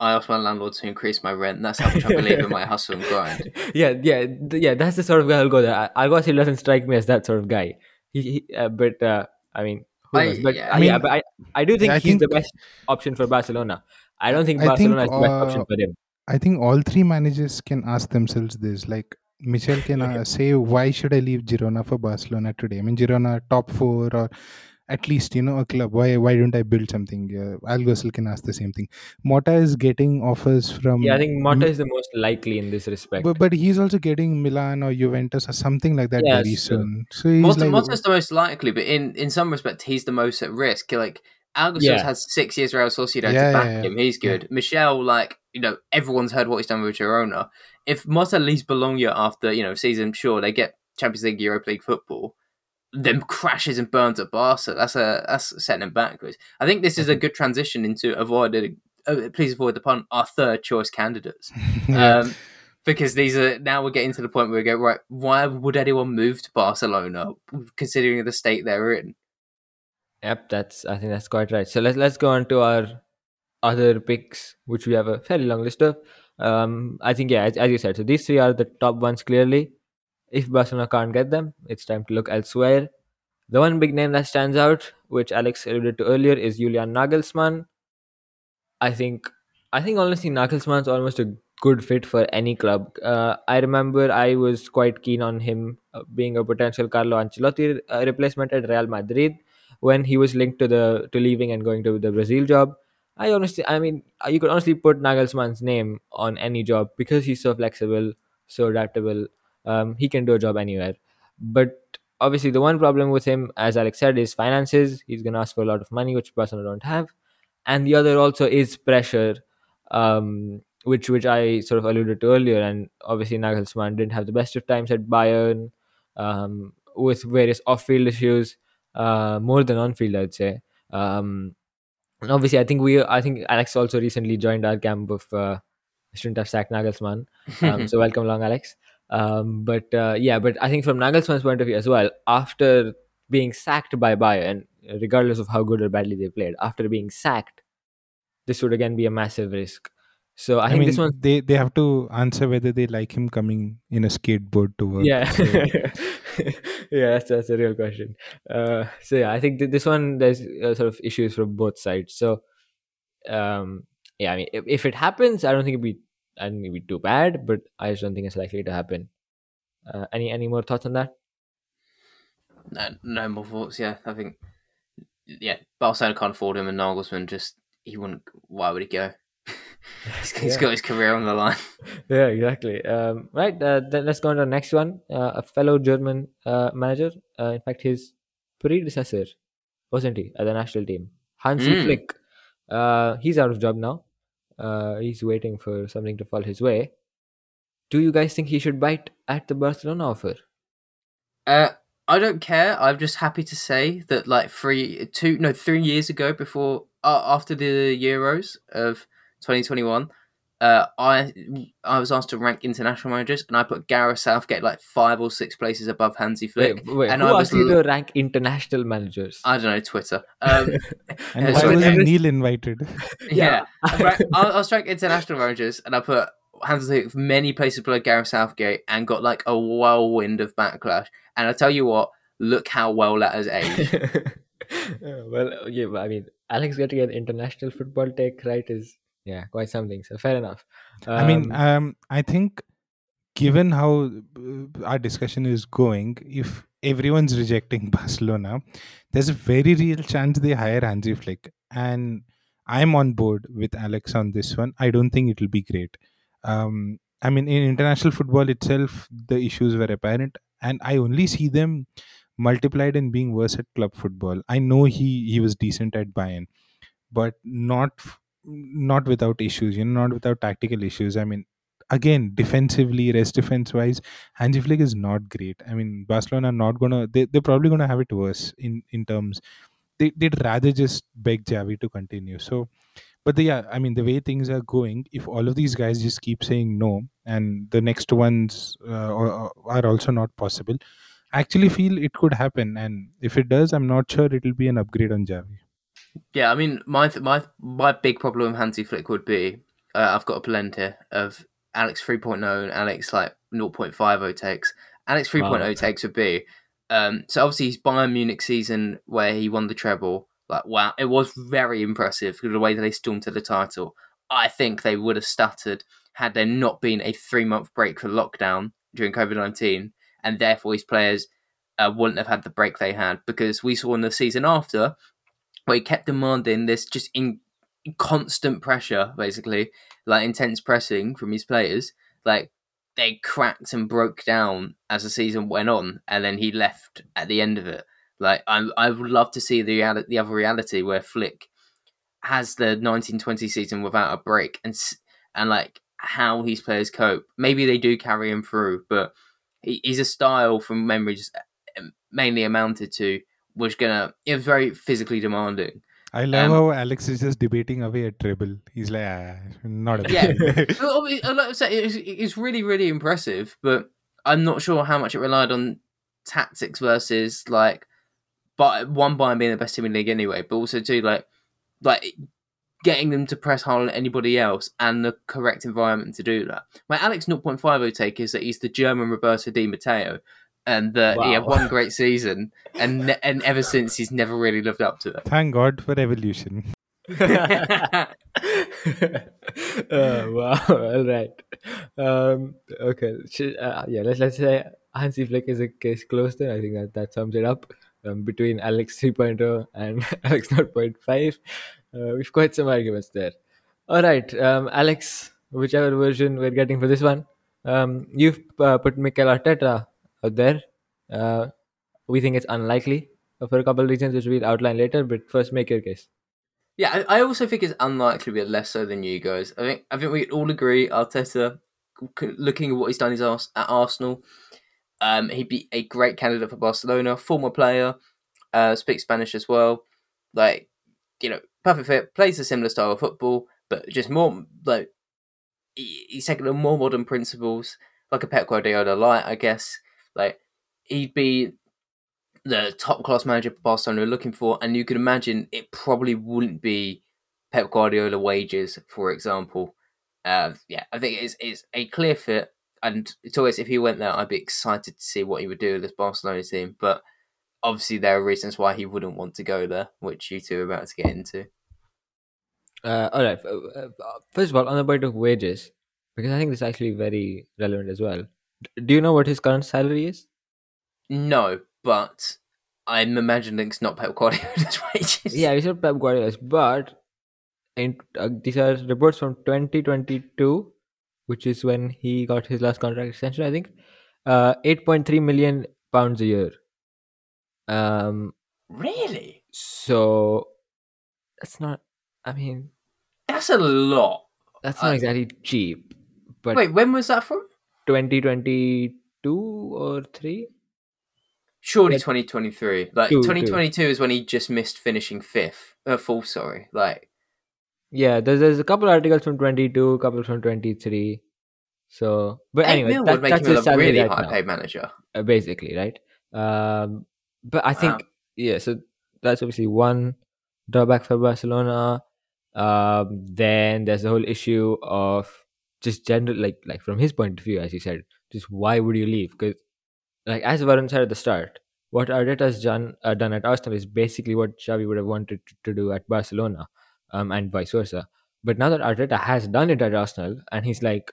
I asked my landlord to increase my rent. That's how much I [laughs] believe in my hustle and grind. yeah, yeah, th- yeah. That's the sort of guy I'll go there. I- Alguacil doesn't strike me as that sort of guy. He, he uh, but uh, I mean, who I- knows? But yeah, uh, I yeah, but I, I do think I he's the best option for Barcelona. I don't think I think, Barcelona is the best option uh, for him. I think all three managers can ask themselves this. Like Michel can uh, [laughs] say, "Why should I leave Girona for Barcelona today?" I mean, Girona top four or at least you know a club. Why why don't I build something? Uh, Alguacil can ask the same thing. Motta is getting offers from. Yeah, I think Motta Mi- is the most likely in this respect. But, but he's also getting Milan or Juventus or something like that very soon. So he's Motta, like, Motta's the most likely, but in, in some respect, he's the most at risk. Like Alguacil's Yeah. has six years Real Sociedad Yeah, to back yeah, yeah. him. He's good. Michel, like you know, everyone's heard what he's done with Girona. If Motta leaves Bologna after you know season, sure they get Champions League, Europa League football. Then crashes and burns at Barca. That's a that's setting him backwards. I think this is a good transition into avoiding. Uh, please avoid the pun. Our third choice candidates. [laughs] Yeah. Um, because these are now we're getting to the point where we go right. Why would anyone move to Barcelona, considering the state they're in? Yep, that's I think that's quite right. So let's let's go on to our other picks, which we have a fairly long list of. Um, I think yeah, as, as you said, so these three are the top ones clearly. If Barcelona can't get them, it's time to look elsewhere. The one big name that stands out, which Alex alluded to earlier, is Julian Nagelsmann. I think I think honestly Nagelsmann's almost a good fit for any club. Uh, I remember I was quite keen on him uh, being a potential Carlo Ancelotti uh, replacement at Real Madrid when he was linked to the to leaving and going to the Brazil job. I honestly, I mean, uh, you could honestly put Nagelsmann's name on any job because he's so flexible, so adaptable. Um, he can do a job anywhere. But obviously, the one problem with him, as Alex said, is finances. He's going to ask for a lot of money, which Barcelona don't have. And the other also is pressure um which which i sort of alluded to earlier. And obviously nagelsmann didn't have the best of times at bayern um with various off-field issues uh more than on-field i'd say. Um and obviously i think we i think alex also recently joined our camp of uh shouldn't have sacked nagelsmann. Um, [laughs] so welcome along alex um but uh, yeah but i think from nagelsmann's point of view as well after being sacked by bayern regardless of how good or badly they played after being sacked this would again be a massive risk. So i, I, think mean, this one they they have to answer whether they like him coming in a skateboard to work. yeah. So, [laughs] yeah that's, that's a real question. Uh so yeah i think th- this one there's uh, sort of issues from both sides. So um yeah i mean if, if it happens i don't think it'd be i don't think it'd be too bad but i just don't think it's likely to happen uh, any any more thoughts on that No, no more thoughts. Yeah, I think yeah, Barcelona can't afford him, and Nagelsmann just he wouldn't. Why would he go? [laughs] he's, he's Yeah. got his career on the line. [laughs] yeah exactly um right uh, then let's go on to the next one uh, a fellow german uh, manager uh, in fact his predecessor wasn't he at the national team hansi Mm. flick uh he's out of job now uh he's waiting for something to fall his way do you guys think he should bite at the barcelona offer Uh, I don't care. I'm just happy to say that like three, two, no, three years ago, before uh, after the Euros of 2021, uh, I I was asked to rank international managers, and I put Gareth Southgate like five or six places above Hansi Flick. wait, wait and who I was asked you to rank international managers I don't know Twitter. Um, [laughs] and Yeah, why so wasn't Neel invited? [laughs] [laughs] yeah, Right, I, I was ranking international managers, and I put Hansi Flick many places below Gareth Southgate, and got like a whirlwind of backlash. And I tell you what, look how well that has aged. Uh, well, yeah, but I mean, Alex getting an international football take right is yeah quite something. So fair enough. I mean, Um, um, I think given how uh, our discussion is going, if everyone's rejecting [laughs] Barcelona, there's a very real chance they hire Hansi Flick, and I'm on board with Alex on this one. I don't think it'll be great. Um, I mean, in international football itself, the issues were apparent, and I only see them multiplied in being worse at club football. I know he he was decent at Bayern, but not not without issues. You know, not without tactical issues. I mean, again, defensively, rest defense wise, Hansi Flick is not great. I mean, Barcelona are not gonna. They they're probably gonna have it worse in in terms. They they'd rather just beg Xavi to continue. So. But the, yeah, I mean, the way things are going, if all of these guys just keep saying no, and the next ones uh, are are also not possible, I actually feel it could happen. And if it does, I'm not sure it'll be an upgrade on Xavi. Yeah, I mean, my th- my my big problem with Hansi Flick would be uh, I've got a blend here of Alex 3.0 and Alex like 0.50 takes. Alex 3.0 Wow. takes would be um, so obviously his Bayern Munich season where he won the treble. Like wow, it was very impressive the way that they stormed to the title. I think they would have stuttered had there not been a three month break for lockdown during COVID nineteen, and therefore his players uh, wouldn't have had the break they had because we saw in the season after where he kept demanding this just in constant pressure, basically, like intense pressing from his players. Like they cracked and broke down as the season went on, and then he left at the end of it. Like I, I would love to see the the other reality where Flick has the 1920 season without a break, and and like how his players cope. Maybe they do carry him through, but he, he's a style from memory just um, mainly amounted to was gonna. It was very physically demanding. I love Um, how Alex is just debating away at treble. He's like, ah, not a Yeah. big- Well, I mean, like I say, it's, it's really, really impressive, but I'm not sure how much it relied on tactics versus like, but one Bayern being the best team in the league anyway, but also too like, like getting them to press harder than anybody else and the correct environment to do that. My Alex 0.50 take is that he's the German Roberto Di Matteo, and that he had one great season, and ne- and ever since he's never really lived up to that. Thank God for evolution. that. [laughs] oh, wow. [laughs] All right. Um, okay. Uh, yeah. Let's let's say Hansi Flick is a case closed. Then I think that that sums it up. Um, between Alex 3.0 and [laughs] Alex 0.5, uh, we've quite some arguments there. All right, um, Alex, whichever version we're getting for this one, um, you've uh, put Mikel Arteta out there. Uh, we think it's unlikely for a couple of reasons, which we'll outline later. But first, make your case. Yeah, I also think it's unlikely, but less so than you guys. I think I think we all agree Arteta, looking at what he's done at Arsenal, um, he'd be a great candidate for Barcelona. Former player, uh, speaks Spanish as well. Like, you know, perfect fit. Plays a similar style of football, but just more like he's taking on more modern principles, like a Pep Guardiola light, I guess. Like he'd be the top class manager for Barcelona are looking for, and you can imagine it probably wouldn't be Pep Guardiola wages, for example. Uh, yeah, I think it's it's a clear fit, and it's always if he went there, I'd be excited to see what he would do with this Barcelona team. But obviously, there are reasons why he wouldn't want to go there, which you two are about to get into. Uh, all right. f- uh, uh, First of all, on the point of wages, because I think this is actually very relevant as well. Do you know what his current salary is? No, but I'm imagining it's not Pep Guardiola's [laughs] wages. Yeah, it's not Pep Guardiola's, but in, uh, these are reports from 2022, which is when he got his last contract extension, I think. Uh, 8.3 million pounds a year. Um, really, so that's not. I mean, that's a lot. that's not Uh, exactly cheap. But Wait, when was that from? 2022 or three? Surely 2023. Like Two, two. 2022 is when he just missed finishing fifth. Uh, fourth, sorry. Like Yeah, there's there's a couple articles from 22, a couple from 23. So, but anyway, that, would make that's him a really right high paid manager. uh, basically, right? Um, but I think Wow. yeah, so that's obviously one drawback for Barcelona. Um, then there's the whole issue of just general, like like from his point of view, as you said, just why would you leave? Because like as Varun said at the start, what Arteta's done uh, done at Arsenal is basically what Xavi would have wanted to, to do at Barcelona, um, and vice versa. But now that Arteta has done it at Arsenal, and he's like,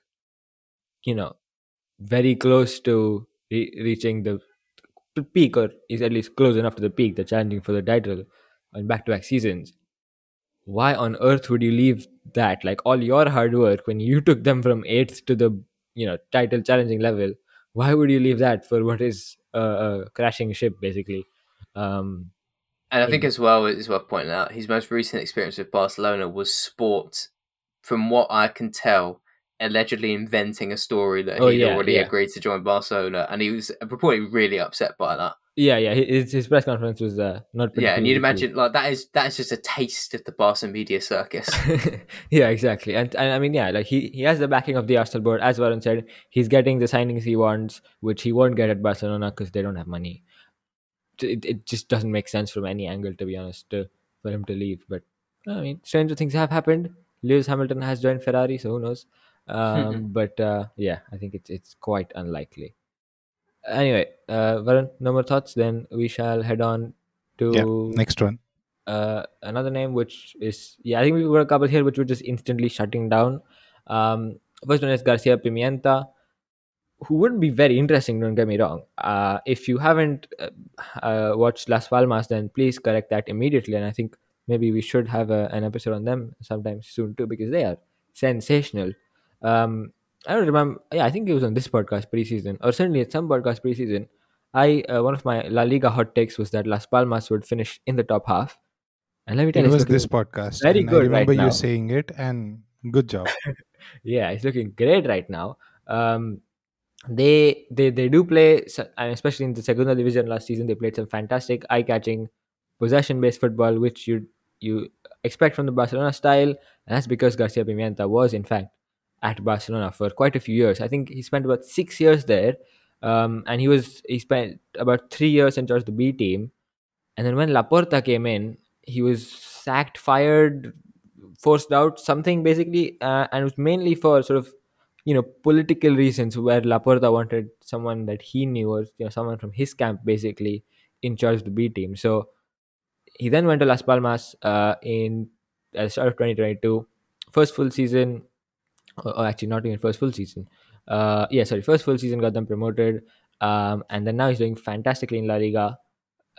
you know, very close to re- reaching the peak, or is at least close enough to the peak, the challenging for the title on back-to-back seasons. Why on earth would you leave that? Like all your hard work when you [laughs] took them from eighth to the you know title challenging level. Why would you leave that for what is a, a crashing ship, basically? Um, And I think as well, it's worth pointing out, his most recent experience with Barcelona was sport, from what I can tell, allegedly inventing a story that Oh, he'd yeah, already yeah. agreed to join Barcelona. And he was reportedly really upset by that. Yeah, yeah. His, his press conference was uh, not. Yeah, and you'd imagine like that is that is just a taste of the Barca media circus. [laughs] yeah, exactly. And, and I mean, yeah, like he, he has the backing of the Arsenal board. As Varun said, he's getting the signings he wants, which he won't get at Barcelona because they don't have money. It, it just doesn't make sense from any angle, to be honest, to, for him to leave. But I mean, stranger things have happened. Lewis Hamilton has joined Ferrari, so who knows? [laughs] Um, but uh, yeah, I think it's it's quite unlikely. Anyway, uh, Varun, no more thoughts. Then we shall head on to Yeah, Next one. uh, another name which is yeah i think we've got a couple here which were just instantly shutting down um, first one is garcia pimienta who would be very interesting don't get me wrong uh, if you haven't uh, uh, watched las palmas then please correct that immediately and i think maybe we should have a, an episode on them sometime soon too because they are sensational um, i don't remember yeah i think it was on this podcast preseason or certainly at some podcast preseason I uh, one of my La Liga hot takes was that Las Palmas would finish in the top half, and let me tell It you, it's was this podcast, very and I good right remember now. you saying it, and good job. [laughs] yeah, it's looking great right now. Um, they they they do play, and especially in the Segunda Division last season, they played some fantastic, eye-catching, possession-based football, which you you expect from the Barcelona style, and that's because Garcia Pimienta was in fact at Barcelona for quite a few years. I think he spent about six years there, um, and he was he spent about three years in charge of the B team, and then when Laporta came in, he was sacked, fired, forced out, something basically, uh, and it was mainly for sort of you know political reasons where Laporta wanted someone that he knew or you know someone from his camp basically in charge of the B team. So he then went to Las Palmas uh, in the start of 2022, first full season, or, or actually not even first full season. Uh, yeah, sorry, first full season got them promoted, um, and then now he's doing fantastically in La Liga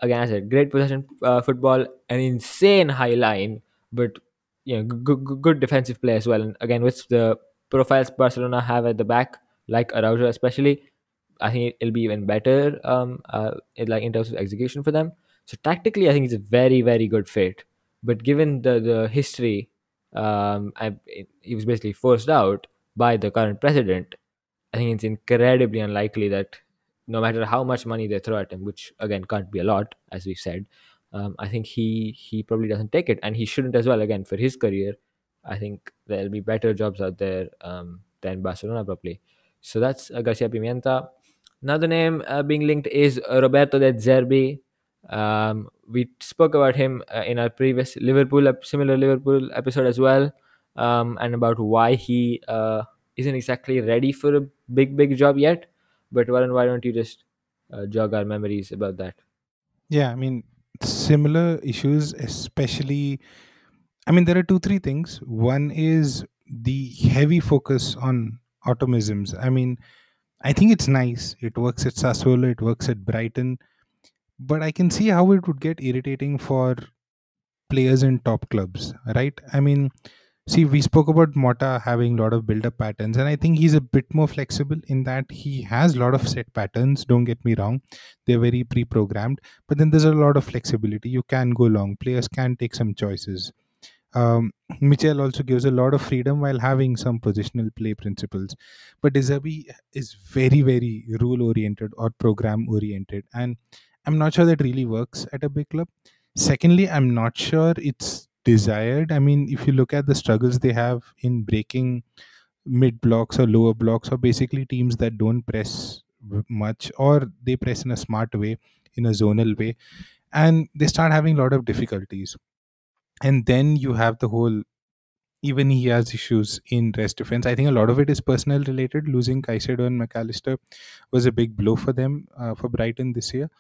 again, I said great possession uh, football, an insane high line, but you know, good, good, good defensive play as well. And again, with the profiles Barcelona have at the back, like Araujo especially, I think it'll be even better. Um, uh, in, like in terms of execution for them. So tactically, I think it's a very, very good fit. But given the the history, um, I, he was basically forced out by the current president. I think it's incredibly unlikely that no matter how much money they throw at him, which again can't be a lot, as we've said, um, I think he he probably doesn't take it, and he shouldn't as well. Again, for his career, I think there'll be better jobs out there um, than Barcelona probably. So that's uh, Garcia Pimienta. Another name uh, being linked is Roberto De Zerbi. Um, we spoke about him uh, in our previous Liverpool, similar Liverpool episode as well, um, and about why he uh, isn't exactly ready for a big, big job yet. But Varun, why don't you just uh, jog our memories about that? Yeah, I mean, similar issues, especially. I mean, there are two, three things. One is the heavy focus on automisms. I mean, I think it's nice. It works at Sassuolo, it works at Brighton, but I can see how it would get irritating for players in top clubs, right? I mean, see, we spoke about Motta having a lot of build up patterns, and I think he's a bit more flexible in that he has a lot of set patterns. Don't get me wrong, they're very pre programmed, but then there's a lot of flexibility. You can go long, players can take some choices. Um, Michel also gives a lot of freedom while having some positional play principles. But De Zerbi is very, very rule oriented or program oriented. And I'm not sure that really works at a big club. Secondly, I'm not sure it's desired. I mean, if you look at the struggles they have in breaking mid blocks or lower blocks, or basically teams that don't press much or they press in a smart way, in a zonal way, and they start having a lot of difficulties and then you have the whole even he has issues in rest defense. I think a lot of it is personnel related. Losing Caicedo and Mac Allister was a big blow for them uh, for Brighton this year.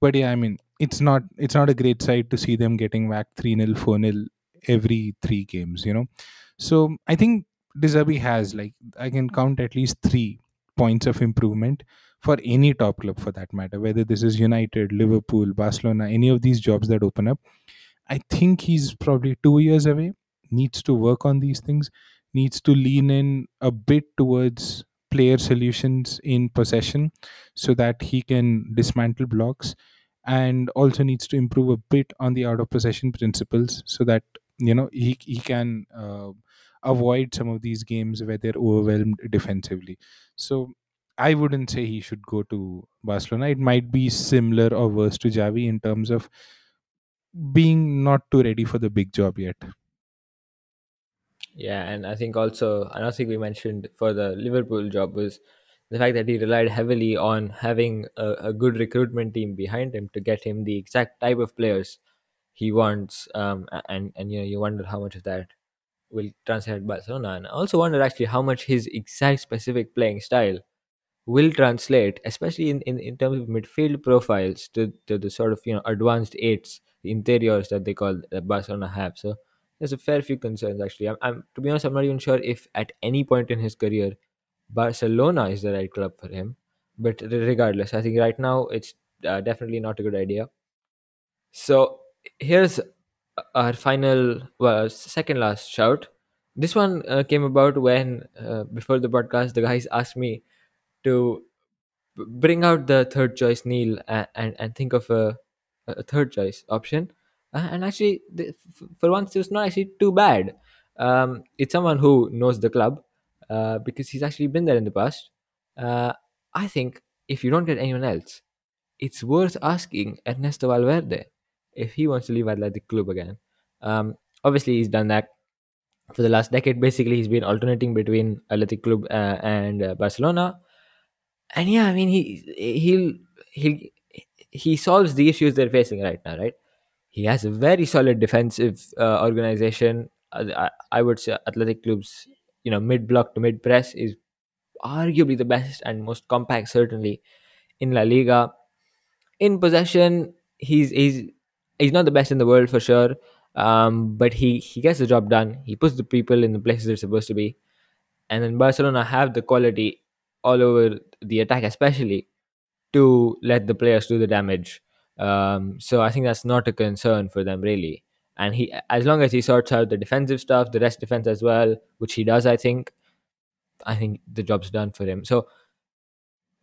But yeah, I mean, it's not it's not a great sight to see them getting whacked three 0 four 0 every three games. You know, so I think De Zerbi has like I can count at least three points of improvement for any top club for that matter. Whether this is United, Liverpool, Barcelona, any of these jobs that open up I think he's probably two years away. Needs to work on these things. Needs to lean in a bit towards player solutions in possession, so that he can dismantle blocks, and also needs to improve a bit on the out of possession principles, so that you know he he can uh, avoid some of these games where they're overwhelmed defensively. So. I wouldn't say he should go to Barcelona. It might be similar or worse to Xavi in terms of being not too ready for the big job yet. Yeah, and I think also another thing we mentioned for the Liverpool job was the fact that he relied heavily on having a, a good recruitment team behind him to get him the exact type of players he wants. Um, and and you know you wonder how much of that will translate at Barcelona, and I also wonder actually how much his exact specific playing style will translate, especially in, in, in terms of midfield profiles, to, to the sort of you know advanced eights, interiors that they call that Barcelona have. So there's a fair few concerns actually. I'm, I'm to be honest, I'm not even sure if at any point in his career Barcelona is the right club for him. But regardless, I think right now it's uh, definitely not a good idea. So here's our final, well, second last shout. This one uh, came about when uh, before the podcast, the guys asked me to bring out the third choice Neel and and, and think of a, a third choice option. Uh, and actually, the, for once, it was not actually too bad. Um, it's someone who knows the club uh, because he's actually been there in the past. Uh, I think if you don't get anyone else, it's worth asking Ernesto Valverde if he wants to leave Athletic Club again. Um, obviously, he's done that for the last decade. Basically, he's been alternating between Athletic Club uh, and uh, Barcelona. And yeah, I mean, he he'll he he solves the issues they're facing right now, right? He has a very solid defensive uh, organization. Uh, I, I would say Athletic Club's you know mid block to mid press is arguably the best and most compact, certainly in La Liga. In possession, he's he's he's not the best in the world for sure, um, but he he gets the job done. He puts the people in the places they're supposed to be, and then Barcelona have the quality all over the attack, especially to let the players do the damage. Um, so I think that's not a concern for them really. And he, as long as he sorts out the defensive stuff, the rest defense as well, which he does, I think, I think the job's done for him. So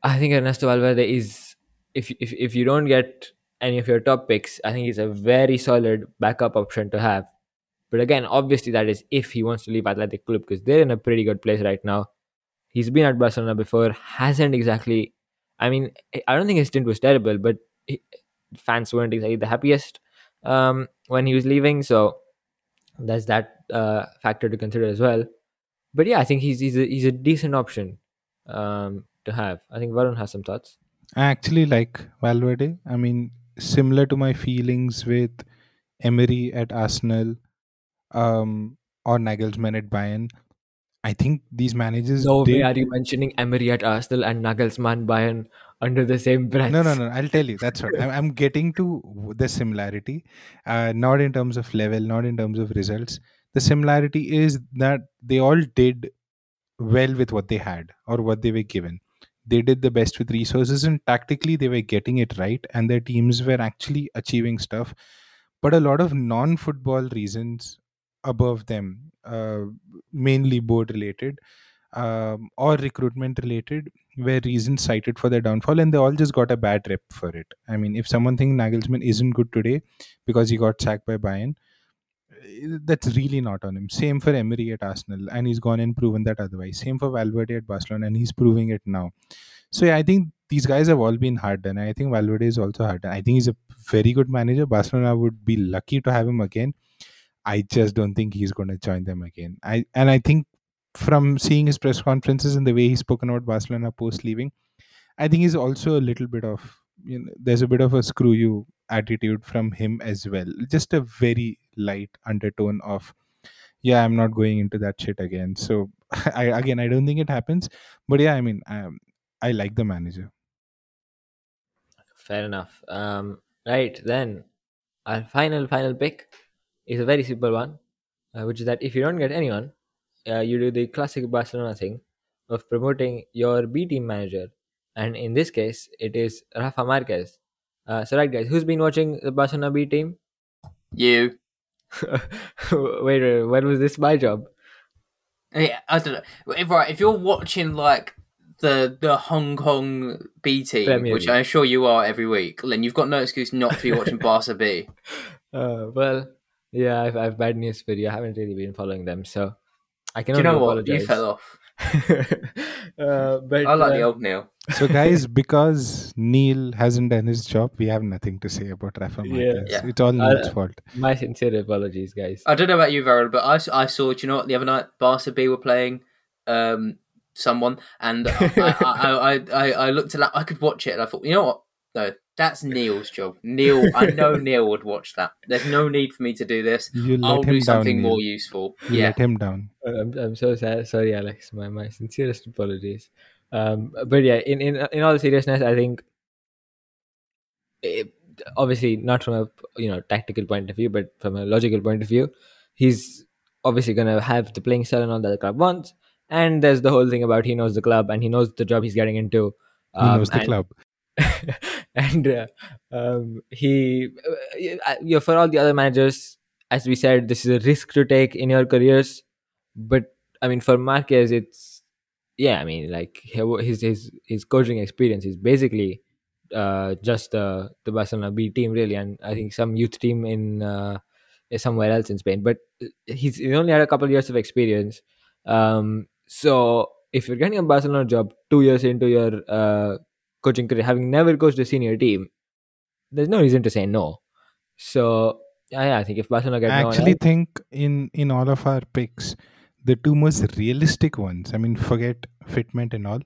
I think Ernesto Valverde is, if if if you don't get any of your top picks, I think he's a very solid backup option to have. But again, obviously that is if he wants to leave Athletic Club because they're in a pretty good place right now. He's been at Barcelona before, hasn't exactly. I mean, I don't think his stint was terrible, but fans weren't exactly the happiest um, when he was leaving. So there's that uh, factor to consider as well. But yeah, I think he's he's a, he's a decent option um, to have. I think Varun has some thoughts. I actually like Valverde. I mean, similar to my feelings with Emery at Arsenal um, or Nagelsmann at Bayern. I think these managers. No did, way are you mentioning Emery at Arsenal and Nagelsmann Bayern under the same breath. No, no, no. I'll tell you. That's what I'm, I'm getting to the similarity, uh, not in terms of level, not in terms of results. The similarity is that they all did well with what they had or what they were given. They did the best with resources, and tactically, they were getting it right, and their teams were actually achieving stuff. But a lot of non football reasons above them, uh, mainly board related um, or recruitment related, were reasons cited for their downfall, and they all just got a bad rep for it. I mean, if someone thinks Nagelsmann isn't good today because he got sacked by Bayern, eh, that's really not on him. Same for Emery at Arsenal, and he's gone and proven that otherwise. Same for Valverde at Barcelona, and he's proving it now. So yeah, I think these guys have all been hard done. I think Valverde is also hard done. I think he's a very good manager. Barcelona would be lucky to have him again. I just don't think he's going to join them again. I and I think from seeing his press conferences and the way he's spoken about Barcelona post leaving, I think he's also a little bit of you know there's a bit of a screw you attitude from him as well. Just a very light undertone of yeah, I'm not going into that shit again. So [laughs] I again I don't think it happens, but yeah, I mean um, I like the manager. Fair enough. Um, right then, our final final pick is a very simple one, uh, which is that if you don't get anyone, uh, you do the classic Barcelona thing of promoting your B team manager, and in this case, it is Rafa Marquez. Uh, so right, guys, who's been watching the Barcelona B team? You. [laughs] wait, when was this my job? Yeah, I don't know. If, right, if you're watching like the the Hong Kong B team, Premier which. I'm sure you are every week, then you've got no excuse not to be watching [laughs] Barca B. Uh, well, yeah, I've, I've bad news for you. I haven't really been following them, so I can Do you only know what? apologize. You fell off. [laughs] uh, but I like uh, the old Neel. So guys, [laughs] because Neel hasn't done his job, we have nothing to say about Rafa Yeah. Marquez. Yeah. It's all Uh, Neel's fault. my sincere apologies, guys. I don't know about you, Varun, but I, I saw. Do you know what? The other night, Barca B were playing um, someone, and I, I, I, [laughs] I, I looked at that. I could watch it, and I thought, you know what? No, that's [laughs] Neel's job. Neel, I know [laughs] Neel would watch that. There's no need for me to do this. You let I'll him do down. something Neel. more useful. You yeah, let him down. Uh, I'm, I'm so sad. Sorry, Alex. My my sincerest apologies. Um, but yeah, in, in in all seriousness, I think it, obviously not from a you know tactical point of view, but from a logical point of view, he's obviously gonna have the playing style and all that the club wants. And there's the whole thing about he knows the club and he knows the job he's getting into. He Um, knows the and- club. [laughs] [laughs] and uh, um, he, uh, for all the other managers, as we said, this is a risk to take in your careers. But I mean, for Marquez, it's yeah, I mean, like his his his coaching experience is basically uh, just the the Barcelona B team, really, and I think some youth team in uh, somewhere else in Spain. But uh, he's he only had a couple of years of experience. Um, so if you're getting a Barcelona job two years into your uh, coaching career, having never coached a senior team, there's no reason to say no. So yeah, yeah, I think if Barcelona get I no actually else, think in in all of our picks, the two most realistic ones. I mean, forget fitment and all.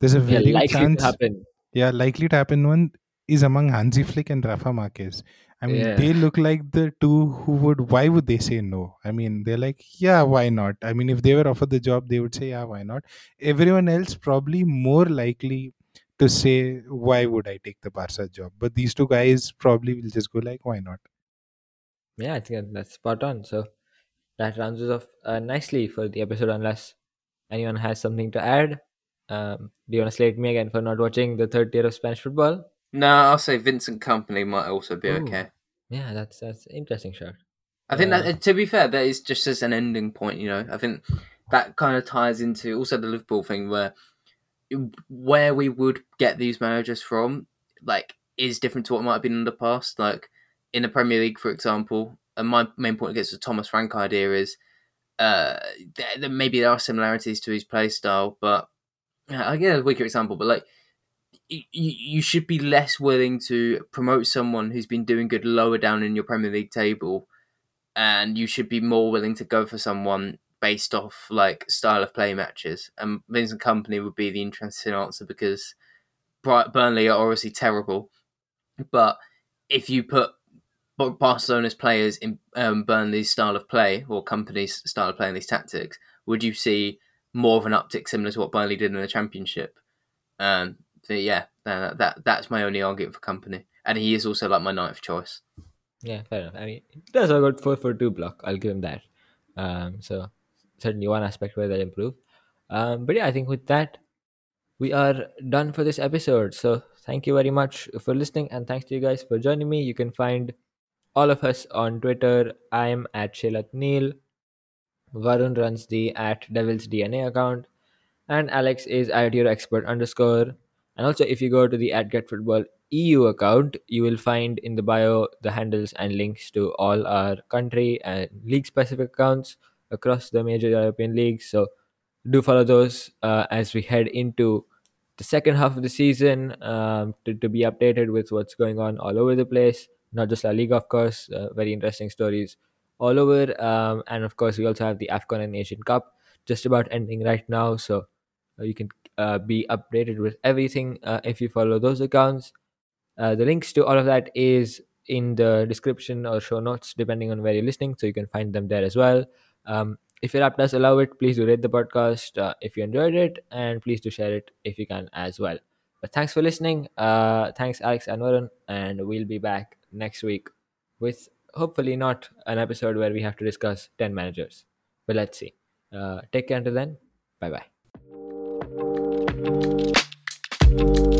There's a very to chance. happen. Yeah, likely to happen. One is among Hansi Flick and Rafa Marquez. I mean, Yeah. they look like the two who would. Why would they say no? I mean, they're like, yeah, why not? I mean, if they were offered the job, they would say, yeah, why not? Everyone else probably more likely to say, why would I take the Barca job? But these two guys probably will just go like, why not? Yeah, I think that's spot on. So that rounds us off uh, nicely for the episode. Unless anyone has something to add, um, do you want to slate me again for not watching the third tier of Spanish football? No, I'll say Vincent Kompany might also be Ooh. okay. Yeah, that's that's interesting shot. I think Uh, that to be fair, that is just as an ending point. You know, I think that kind of ties into also the Liverpool thing where where we would get these managers from, like, is different to what might have been in the past. Like in the Premier League, for example, and my main point against the Thomas Frank idea is, uh, there, maybe there are similarities to his play style, but yeah, I get a weaker example, but like. You should be less willing to promote someone who's been doing good lower down in your Premier League table and you should be more willing to go for someone based off like style of play matches. And Vincent Kompany would be the interesting answer because Burnley are obviously terrible, but if you put Bar- Barcelona's players in um, Burnley's style of play or Kompany's style of play and these tactics, would you see more of an uptick similar to what Burnley did in the Championship? Um, so yeah, that, that that's my only argument for Kompany, and he is also like my ninth choice. Yeah, fair enough. I mean, that's a good four for two block. I'll give him that. Um, so certainly one aspect where they'll improve. Um, but yeah, I think with that, we are done for this episode. So thank you very much for listening, and thanks to you guys for joining me. You can find all of us on Twitter. I am at Shelat Neel. Varun runs the at Devil's DNA account, and Alex is at EuroExpert underscore. And also, if you go to the at Get Football EU account, you will find in the bio the handles and links to all our country and league specific accounts across the major European leagues. So do follow those uh, as we head into the second half of the season um, to, to be updated with what's going on all over the place. Not just La Liga, of course, uh, very interesting stories all over. Um, and of course, we also have the AFCON and Asian Cup just about ending right now. So uh, you can uh, be updated with everything uh, if you follow those accounts. Uh, the links to all of that is in the description or show notes, depending on where you're listening. So you can find them there as well. Um, if your app does allow it, please do rate the podcast uh, if you enjoyed it, and please do share it if you can as well. But thanks for listening. Uh, thanks, Alex and Varun, and we'll be back next week with hopefully not an episode where we have to discuss 10 managers. But let's see. Uh, take care until then. Bye bye.